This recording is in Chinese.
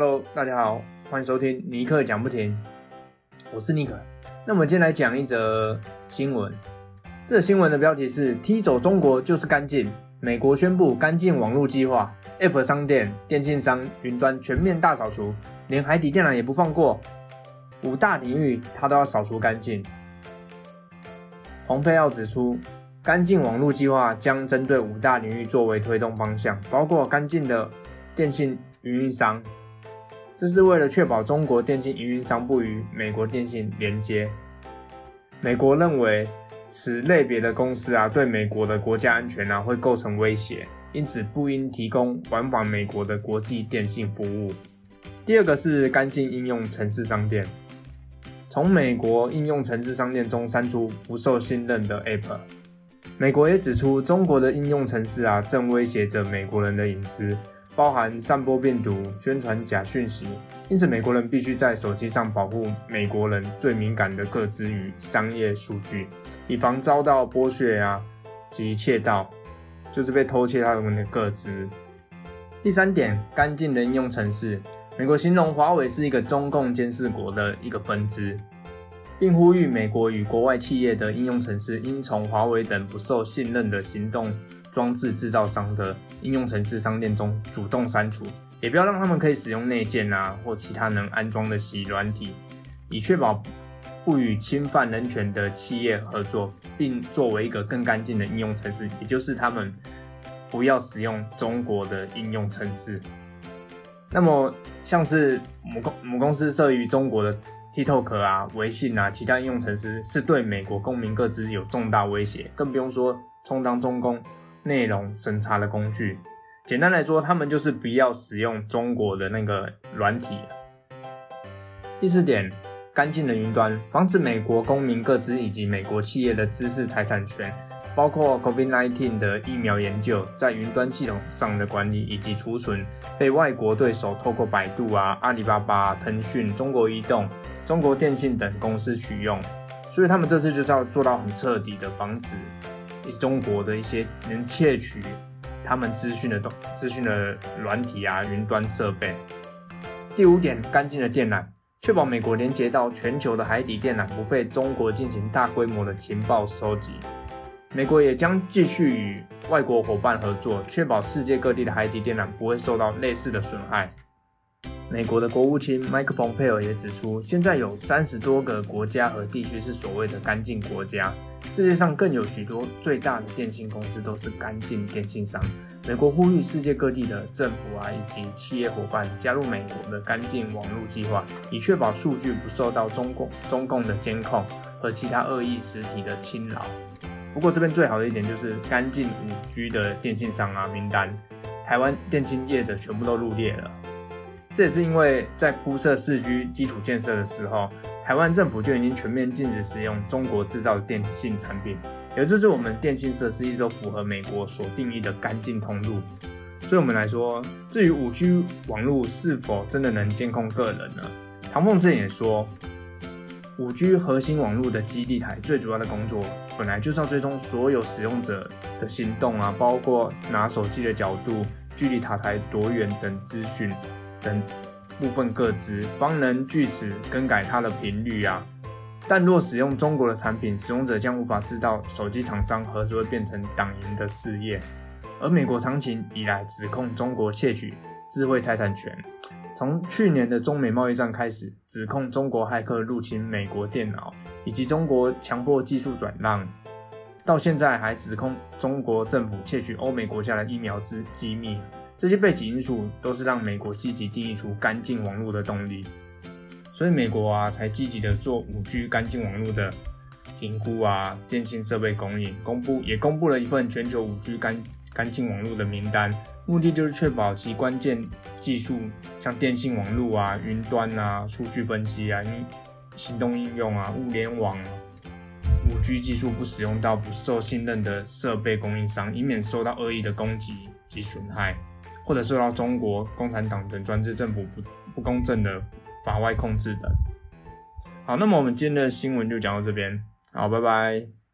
Hello，大家好，欢迎收听尼克讲不停，我是尼克。那我们今天来讲一则新闻，这新闻的标题是“踢走中国就是干净”，美国宣布干净网络计划，App 商店、电信商、云端全面大扫除，连海底电缆也不放过，五大领域它都要扫除干净。蓬佩奥指出，干净网络计划将针对五大领域作为推动方向，包括干净的电信运营商。这是为了确保中国电信运营商不与美国电信连接。美国认为此类别的公司啊，对美国的国家安全啊会构成威胁，因此不应提供往返美国的国际电信服务。第二个是干净应用城市商店，从美国应用城市商店中删除不受信任的 App。美国也指出，中国的应用城市啊，正威胁着美国人的隐私。包含散播病毒、宣传假讯息，因此美国人必须在手机上保护美国人最敏感的个资与商业数据，以防遭到剥削啊及窃盗，就是被偷窃他们的个资。第三点，干净的应用程式，美国形容华为是一个中共监视国的一个分支，并呼吁美国与国外企业的应用程式应从华为等不受信任的行动。装置制造商的应用程式商店中主动删除，也不要让他们可以使用内建啊或其他能安装的洗软体，以确保不与侵犯人权的企业合作，并作为一个更干净的应用程式，也就是他们不要使用中国的应用程式。那么像是母公母公司设于中国的 TikTok 啊、微信啊，其他应用程式是对美国公民各自有重大威胁，更不用说充当中共。内容审查的工具，简单来说，他们就是不要使用中国的那个软体。第四点，干净的云端，防止美国公民各资以及美国企业的知识财产权，包括 COVID-19 的疫苗研究，在云端系统上的管理以及储存，被外国对手透过百度啊、阿里巴巴、腾讯、中国移动、中国电信等公司取用。所以他们这次就是要做到很彻底的防止。中国的一些能窃取他们资讯的东资讯的软体啊，云端设备。第五点，干净的电缆，确保美国连接到全球的海底电缆不被中国进行大规模的情报收集。美国也将继续与外国伙伴合作，确保世界各地的海底电缆不会受到类似的损害。美国的国务卿 Mike Pompeo 也指出，现在有三十多个国家和地区是所谓的干净国家，世界上更有许多最大的电信公司都是干净电信商。美国呼吁世界各地的政府啊以及企业伙伴加入美国的干净网络计划，以确保数据不受到中共中共的监控和其他恶意实体的侵扰。不过这边最好的一点就是干净五 G 的电信商啊名单，台湾电信业者全部都入列了。这也是因为在铺设四 G 基础建设的时候，台湾政府就已经全面禁止使用中国制造的电信产品，而这是我们电信设施一直都符合美国所定义的干净通路。所以我们来说，至于五 G 网络是否真的能监控个人呢？唐凤正也说，五 G 核心网络的基地台最主要的工作，本来就是要追踪所有使用者的行动啊，包括拿手机的角度、距离塔台多远等资讯。等部分各资，方能据此更改它的频率啊。但若使用中国的产品，使用者将无法知道手机厂商何时会变成党营的事业。而美国长期以来指控中国窃取智慧财产权，从去年的中美贸易战开始，指控中国骇客入侵美国电脑，以及中国强迫技术转让，到现在还指控中国政府窃取欧美国家的疫苗之机密。这些背景因素都是让美国积极定义出干净网络的动力，所以美国啊才积极的做五 G 干净网络的评估啊，电信设备供应公布也公布了一份全球五 G 干干净网络的名单，目的就是确保其关键技术，像电信网络啊、云端啊、数据分析啊、行动应用啊、物联网、五 G 技术不使用到不受信任的设备供应商，以免受到恶意的攻击及损害。或者受到中国共产党等专制政府不不公正的法外控制等。好，那么我们今天的新闻就讲到这边，好，拜拜。